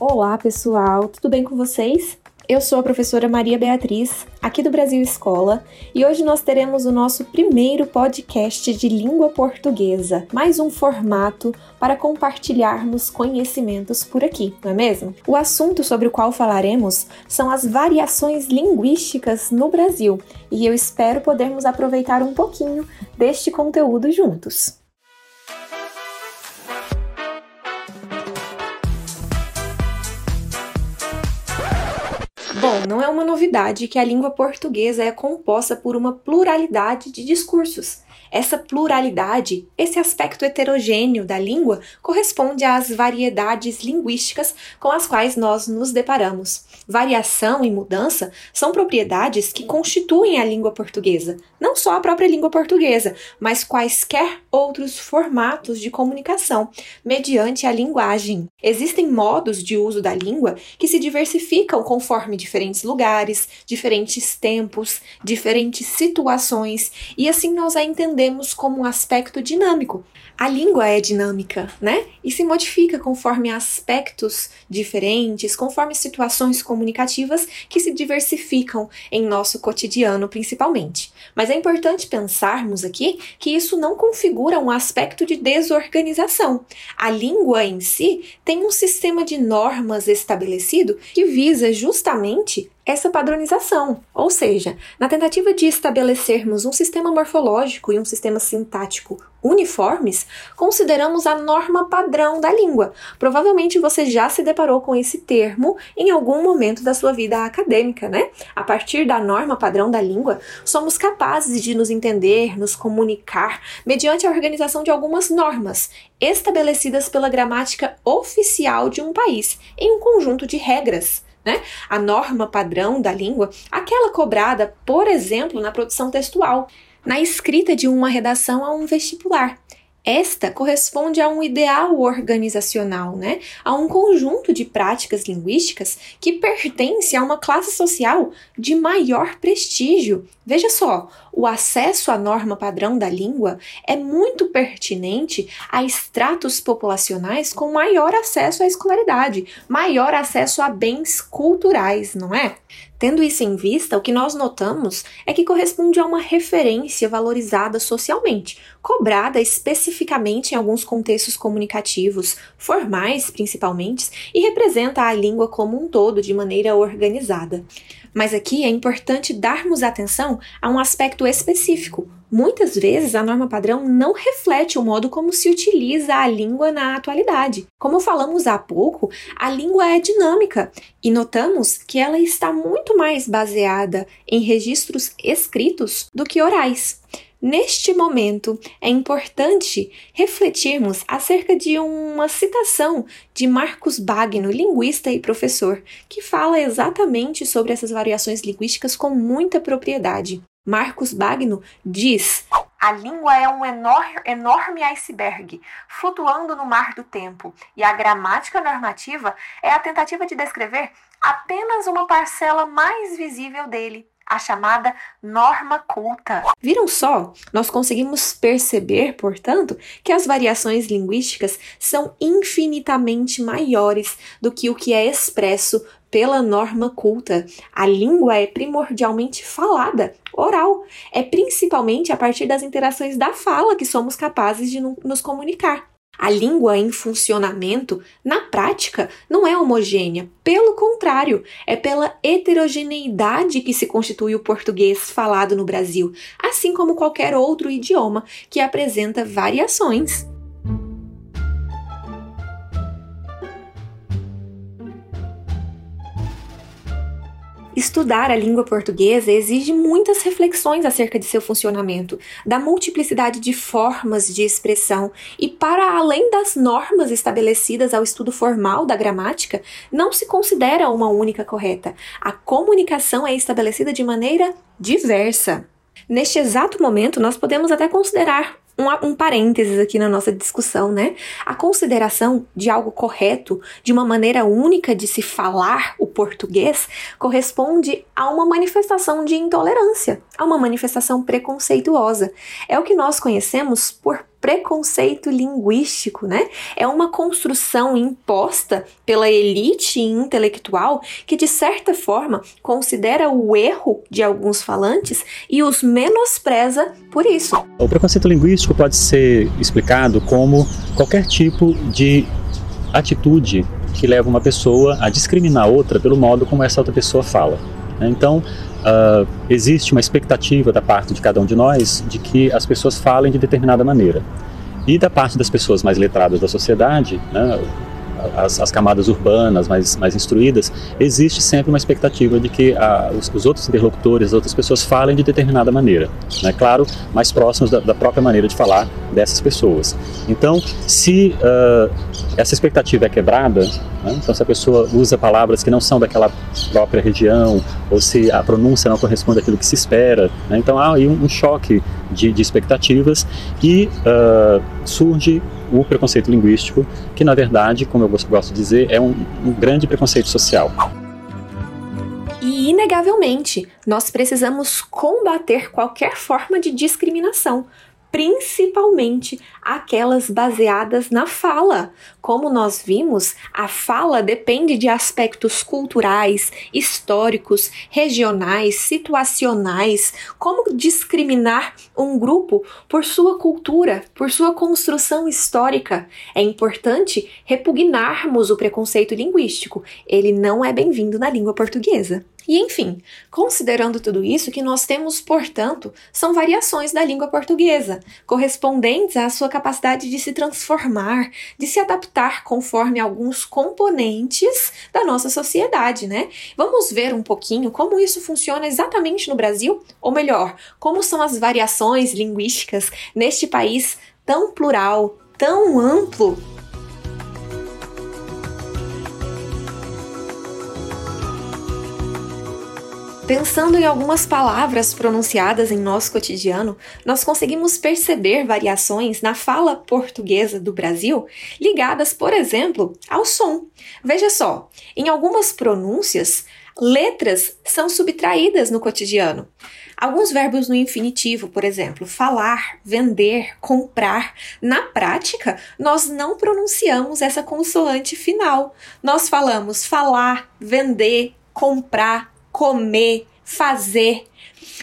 Olá, pessoal, tudo bem com vocês? Eu sou a professora Maria Beatriz, aqui do Brasil Escola, e hoje nós teremos o nosso primeiro podcast de língua portuguesa, mais um formato para compartilharmos conhecimentos por aqui, não é mesmo? O assunto sobre o qual falaremos são as variações linguísticas no Brasil, e eu espero podermos aproveitar um pouquinho deste conteúdo juntos. Não é uma novidade que a língua portuguesa é composta por uma pluralidade de discursos. Essa pluralidade, esse aspecto heterogêneo da língua, corresponde às variedades linguísticas com as quais nós nos deparamos. Variação e mudança são propriedades que constituem a língua portuguesa, não só a própria língua portuguesa, mas quaisquer outros formatos de comunicação mediante a linguagem. Existem modos de uso da língua que se diversificam conforme diferentes lugares, diferentes tempos, diferentes situações, e assim nós a entendemos entendemos como um aspecto dinâmico. A língua é dinâmica, né? E se modifica conforme aspectos diferentes, conforme situações comunicativas que se diversificam em nosso cotidiano, principalmente. Mas é importante pensarmos aqui que isso não configura um aspecto de desorganização. A língua em si tem um sistema de normas estabelecido que visa justamente essa padronização, ou seja, na tentativa de estabelecermos um sistema morfológico e um sistema sintático uniformes, consideramos a norma padrão da língua. Provavelmente você já se deparou com esse termo em algum momento da sua vida acadêmica, né? A partir da norma padrão da língua, somos capazes de nos entender, nos comunicar mediante a organização de algumas normas estabelecidas pela gramática oficial de um país, em um conjunto de regras né? A norma padrão da língua, aquela cobrada, por exemplo, na produção textual, na escrita de uma redação a um vestibular. Esta corresponde a um ideal organizacional, né? a um conjunto de práticas linguísticas que pertence a uma classe social de maior prestígio. Veja só, o acesso à norma padrão da língua é muito pertinente a estratos populacionais com maior acesso à escolaridade, maior acesso a bens culturais, não é? Tendo isso em vista, o que nós notamos é que corresponde a uma referência valorizada socialmente, cobrada especificamente em alguns contextos comunicativos, formais principalmente, e representa a língua como um todo de maneira organizada. Mas aqui é importante darmos atenção a um aspecto específico. Muitas vezes a norma padrão não reflete o modo como se utiliza a língua na atualidade. Como falamos há pouco, a língua é dinâmica e notamos que ela está muito mais baseada em registros escritos do que orais. Neste momento, é importante refletirmos acerca de uma citação de Marcos Bagno, linguista e professor, que fala exatamente sobre essas variações linguísticas com muita propriedade. Marcos Bagno diz: A língua é um enorme iceberg, flutuando no mar do tempo, e a gramática normativa é a tentativa de descrever apenas uma parcela mais visível dele a chamada norma culta. Viram só? Nós conseguimos perceber, portanto, que as variações linguísticas são infinitamente maiores do que o que é expresso pela norma culta. A língua é primordialmente falada, oral. É principalmente a partir das interações da fala que somos capazes de nos comunicar. A língua em funcionamento, na prática, não é homogênea. Pelo contrário, é pela heterogeneidade que se constitui o português falado no Brasil, assim como qualquer outro idioma que apresenta variações. Estudar a língua portuguesa exige muitas reflexões acerca de seu funcionamento, da multiplicidade de formas de expressão e, para além das normas estabelecidas ao estudo formal da gramática, não se considera uma única correta. A comunicação é estabelecida de maneira diversa. Neste exato momento, nós podemos até considerar um, um parênteses aqui na nossa discussão, né? A consideração de algo correto, de uma maneira única de se falar o português, corresponde a uma manifestação de intolerância, a uma manifestação preconceituosa. É o que nós conhecemos por preconceito linguístico, né? É uma construção imposta pela elite intelectual que, de certa forma, considera o erro de alguns falantes e os menospreza por isso. O preconceito linguístico pode ser explicado como qualquer tipo de atitude que leva uma pessoa a discriminar outra pelo modo como essa outra pessoa fala. Né? Então, uh, existe uma expectativa da parte de cada um de nós de que as pessoas falem de determinada maneira. E da parte das pessoas mais letradas da sociedade, né, as, as, camadas urbanas mais, mais instruídas, existe sempre uma expectativa de que a, os, os, outros interlocutores, as outras pessoas falem de determinada maneira. Né? Claro, mais próximos da, da, própria maneira de falar dessas pessoas. Então, se uh, essa expectativa é quebrada, né? então se a pessoa usa palavras que não são daquela própria região, ou se a pronúncia não corresponde àquilo que se espera, né? então há aí um, um choque de, de, expectativas e uh, surge o preconceito linguístico, que na verdade, como eu gosto de dizer, é um, um grande preconceito social. E, inegavelmente, nós precisamos combater qualquer forma de discriminação, principalmente aquelas baseadas na fala. Como nós vimos, a fala depende de aspectos culturais, históricos, regionais, situacionais. Como discriminar um grupo por sua cultura, por sua construção histórica? É importante repugnarmos o preconceito linguístico. Ele não é bem-vindo na língua portuguesa. E enfim, considerando tudo isso, que nós temos, portanto, são variações da língua portuguesa, correspondentes à sua capacidade de se transformar, de se adaptar conforme alguns componentes da nossa sociedade, né? Vamos ver um pouquinho como isso funciona exatamente no Brasil, ou melhor, como são as variações linguísticas neste país tão plural, tão amplo Pensando em algumas palavras pronunciadas em nosso cotidiano, nós conseguimos perceber variações na fala portuguesa do Brasil ligadas, por exemplo, ao som. Veja só, em algumas pronúncias, letras são subtraídas no cotidiano. Alguns verbos no infinitivo, por exemplo, falar, vender, comprar, na prática, nós não pronunciamos essa consoante final. Nós falamos falar, vender, comprar, comer, fazer.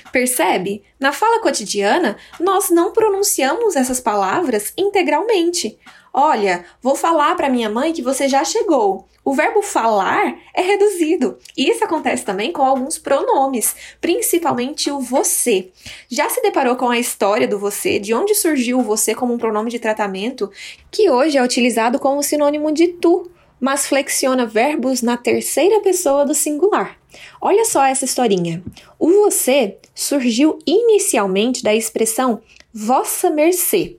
Percebe? Na fala cotidiana, nós não pronunciamos essas palavras integralmente. Olha, vou falar para minha mãe que você já chegou. O verbo falar é reduzido. E isso acontece também com alguns pronomes, principalmente o você. Já se deparou com a história do você? De onde surgiu o você como um pronome de tratamento, que hoje é utilizado como sinônimo de tu, mas flexiona verbos na terceira pessoa do singular. Olha só essa historinha. O você surgiu inicialmente da expressão vossa mercê.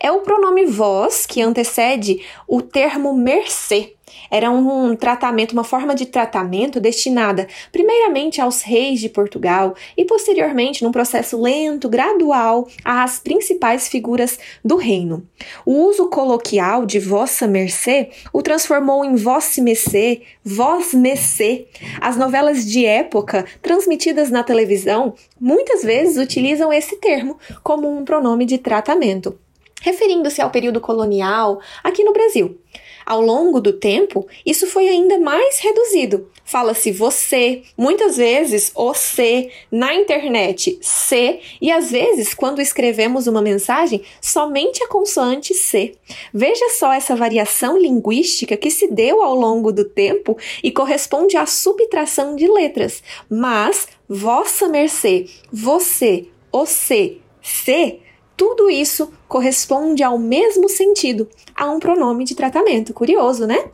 É o pronome vós que antecede o termo mercê. Era um tratamento, uma forma de tratamento destinada primeiramente aos reis de Portugal e posteriormente, num processo lento, gradual, às principais figuras do reino. O uso coloquial de vossa mercê o transformou em vosse mercê, vós mercê. As novelas de época transmitidas na televisão muitas vezes utilizam esse termo como um pronome de tratamento referindo-se ao período colonial aqui no Brasil. Ao longo do tempo, isso foi ainda mais reduzido. Fala-se você, muitas vezes o se, na internet se, e às vezes, quando escrevemos uma mensagem, somente a consoante se. Veja só essa variação linguística que se deu ao longo do tempo e corresponde à subtração de letras. Mas, vossa mercê, você, o se, se, tudo isso corresponde ao mesmo sentido, a um pronome de tratamento. Curioso, né?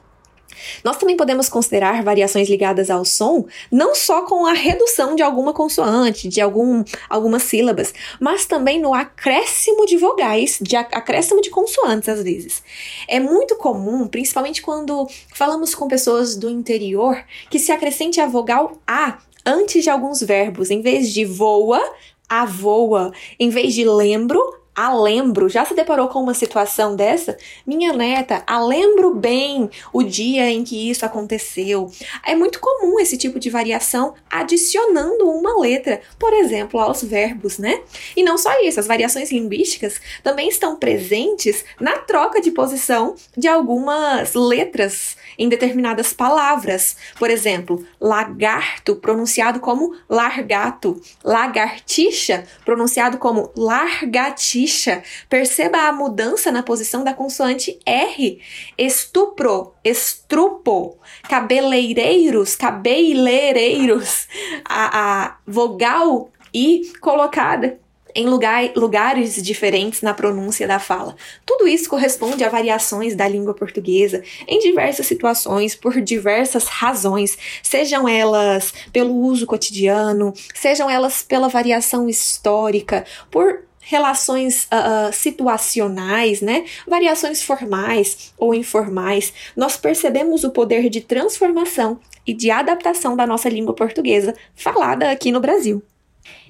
Nós também podemos considerar variações ligadas ao som, não só com a redução de alguma consoante, de algum, algumas sílabas, mas também no acréscimo de vogais, de acréscimo de consoantes às vezes. É muito comum, principalmente quando falamos com pessoas do interior, que se acrescente a vogal A antes de alguns verbos, em vez de voa, a voa, em vez de lembro, a lembro. Já se deparou com uma situação dessa? Minha neta, a lembro bem o dia em que isso aconteceu. É muito comum esse tipo de variação adicionando uma letra, por exemplo, aos verbos, né? E não só isso, as variações linguísticas também estão presentes na troca de posição de algumas letras em determinadas palavras. Por exemplo, lagarto pronunciado como largato, lagartixa pronunciado como largatixa. Perceba a mudança na posição da consoante R. Estupro, estrupo, cabeleireiros, cabeleireiros. A, a vogal I colocada em lugar, lugares diferentes na pronúncia da fala. Tudo isso corresponde a variações da língua portuguesa em diversas situações, por diversas razões, sejam elas pelo uso cotidiano, sejam elas pela variação histórica, por relações uh, situacionais, né? Variações formais ou informais, nós percebemos o poder de transformação e de adaptação da nossa língua portuguesa falada aqui no Brasil.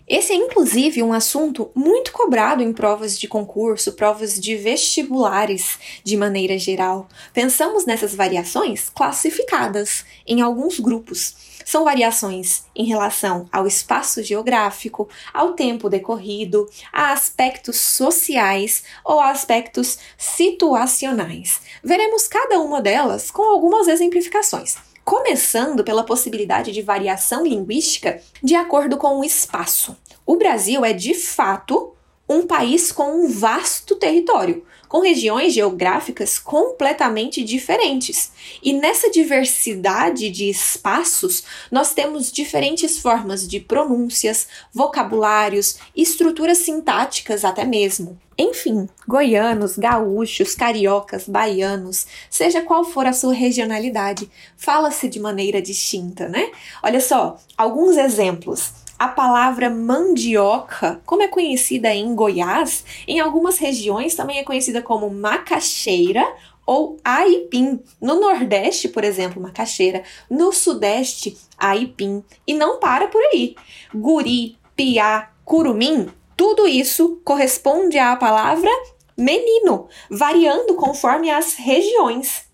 Esse é inclusive um assunto muito cobrado em provas de concurso, provas de vestibulares de maneira geral. Pensamos nessas variações classificadas em alguns grupos. São variações em relação ao espaço geográfico, ao tempo decorrido, a aspectos sociais ou a aspectos situacionais. Veremos cada uma delas com algumas exemplificações começando pela possibilidade de variação linguística de acordo com o espaço. O Brasil é de fato um país com um vasto território, com regiões geográficas completamente diferentes. E nessa diversidade de espaços, nós temos diferentes formas de pronúncias, vocabulários, estruturas sintáticas até mesmo. Enfim, goianos, gaúchos, cariocas, baianos, seja qual for a sua regionalidade, fala-se de maneira distinta, né? Olha só, alguns exemplos. A palavra mandioca, como é conhecida em Goiás, em algumas regiões também é conhecida como macaxeira ou aipim. No Nordeste, por exemplo, macaxeira. No Sudeste, aipim. E não para por aí. Guri, piá, curumim, tudo isso corresponde à palavra menino, variando conforme as regiões.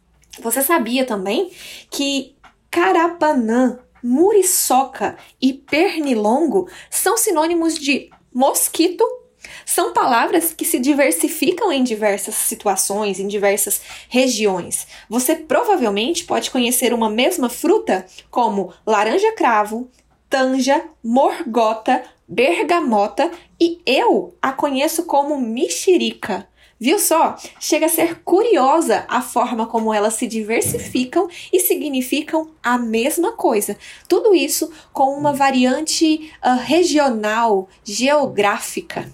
Você sabia também que Carapanã muriçoca e pernilongo são sinônimos de mosquito. São palavras que se diversificam em diversas situações, em diversas regiões. Você provavelmente pode conhecer uma mesma fruta como laranja cravo, tanja, morgota, bergamota e eu a conheço como mexerica. Viu só? Chega a ser curiosa a forma como elas se diversificam e significam a mesma coisa. Tudo isso com uma variante uh, regional, geográfica.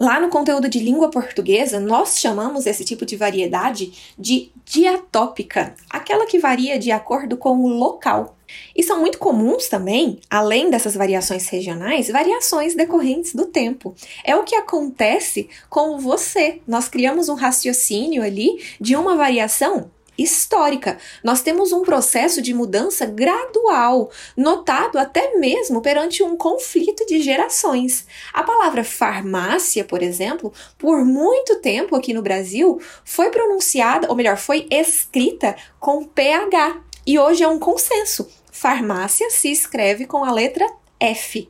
Lá no conteúdo de língua portuguesa, nós chamamos esse tipo de variedade de diatópica, aquela que varia de acordo com o local. E são muito comuns também, além dessas variações regionais, variações decorrentes do tempo. É o que acontece com você. Nós criamos um raciocínio ali de uma variação histórica. Nós temos um processo de mudança gradual, notado até mesmo perante um conflito de gerações. A palavra farmácia, por exemplo, por muito tempo aqui no Brasil, foi pronunciada, ou melhor, foi escrita com PH. E hoje é um consenso. Farmácia se escreve com a letra F.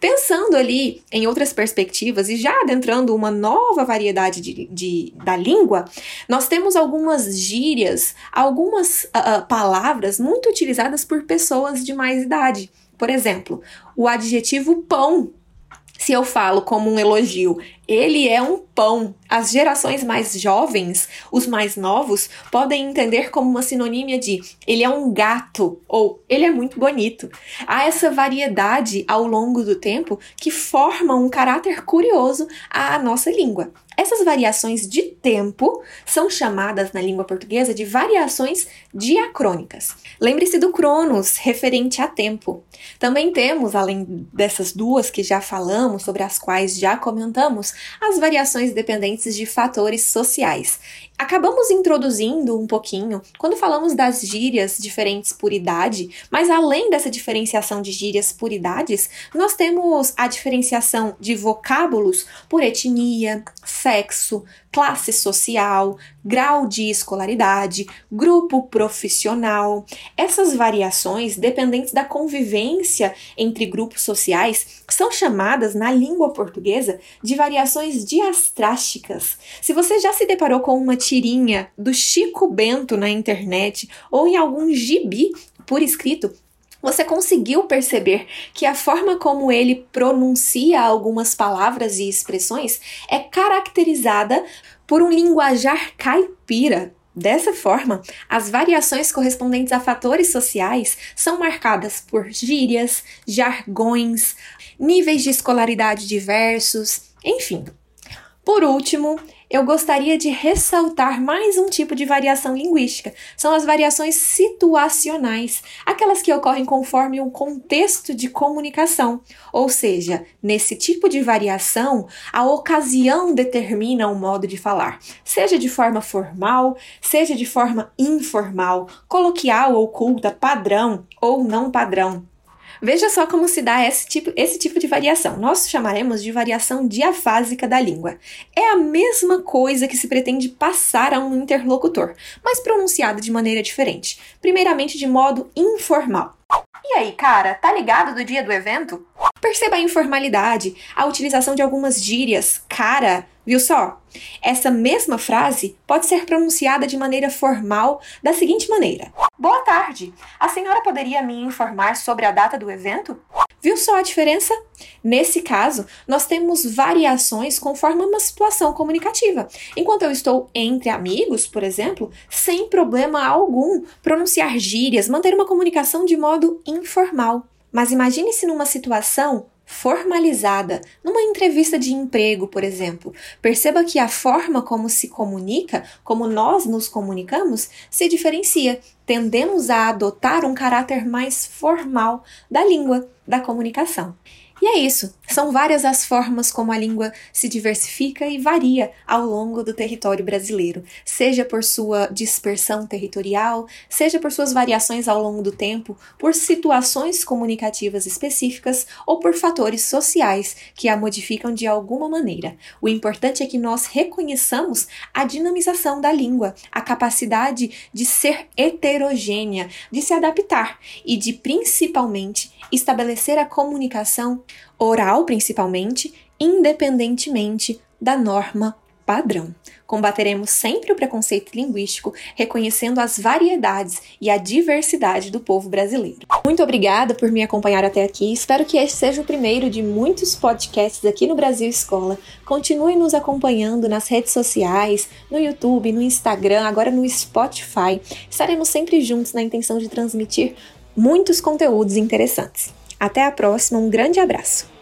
Pensando ali em outras perspectivas e já adentrando uma nova variedade de, de da língua, nós temos algumas gírias, algumas uh, palavras muito utilizadas por pessoas de mais idade. Por exemplo, o adjetivo pão se eu falo como um elogio, ele é um pão. As gerações mais jovens, os mais novos, podem entender como uma sinonímia de ele é um gato ou ele é muito bonito. Há essa variedade ao longo do tempo que forma um caráter curioso à nossa língua. Essas variações de tempo são chamadas na língua portuguesa de variações diacrônicas. Lembre-se do Cronos, referente a tempo. Também temos, além dessas duas que já falamos, sobre as quais já comentamos, as variações dependentes de fatores sociais. Acabamos introduzindo um pouquinho quando falamos das gírias diferentes por idade, mas além dessa diferenciação de gírias por idades, nós temos a diferenciação de vocábulos por etnia, sexo, classe social, grau de escolaridade, grupo profissional. Essas variações, dependentes da convivência entre grupos sociais, são chamadas na língua portuguesa de variações diastrásticas. Se você já se deparou com uma tirinha do Chico Bento na internet ou em algum gibi por escrito, você conseguiu perceber que a forma como ele pronuncia algumas palavras e expressões é caracterizada por um linguajar caipira. Dessa forma, as variações correspondentes a fatores sociais são marcadas por gírias, jargões, níveis de escolaridade diversos, enfim. Por último, eu gostaria de ressaltar mais um tipo de variação linguística. São as variações situacionais, aquelas que ocorrem conforme um contexto de comunicação. Ou seja, nesse tipo de variação, a ocasião determina o modo de falar, seja de forma formal, seja de forma informal, coloquial ou culta, padrão ou não padrão. Veja só como se dá esse tipo, esse tipo de variação. Nós chamaremos de variação diafásica da língua. É a mesma coisa que se pretende passar a um interlocutor, mas pronunciada de maneira diferente. Primeiramente de modo informal. E aí, cara, tá ligado do dia do evento? Perceba a informalidade, a utilização de algumas gírias, cara, viu só? Essa mesma frase pode ser pronunciada de maneira formal da seguinte maneira: Boa tarde, a senhora poderia me informar sobre a data do evento? Viu só a diferença? Nesse caso, nós temos variações conforme uma situação comunicativa. Enquanto eu estou entre amigos, por exemplo, sem problema algum pronunciar gírias, manter uma comunicação de modo informal. Mas imagine-se numa situação formalizada, numa entrevista de emprego, por exemplo. Perceba que a forma como se comunica, como nós nos comunicamos, se diferencia. Tendemos a adotar um caráter mais formal da língua, da comunicação. E é isso. São várias as formas como a língua se diversifica e varia ao longo do território brasileiro, seja por sua dispersão territorial, seja por suas variações ao longo do tempo, por situações comunicativas específicas ou por fatores sociais que a modificam de alguma maneira. O importante é que nós reconheçamos a dinamização da língua, a capacidade de ser heterogênea, de se adaptar e de principalmente estabelecer a comunicação oral principalmente, independentemente da norma padrão. Combateremos sempre o preconceito linguístico, reconhecendo as variedades e a diversidade do povo brasileiro. Muito obrigada por me acompanhar até aqui. Espero que este seja o primeiro de muitos podcasts aqui no Brasil Escola. Continue nos acompanhando nas redes sociais, no YouTube, no Instagram, agora no Spotify. Estaremos sempre juntos na intenção de transmitir muitos conteúdos interessantes. Até a próxima, um grande abraço!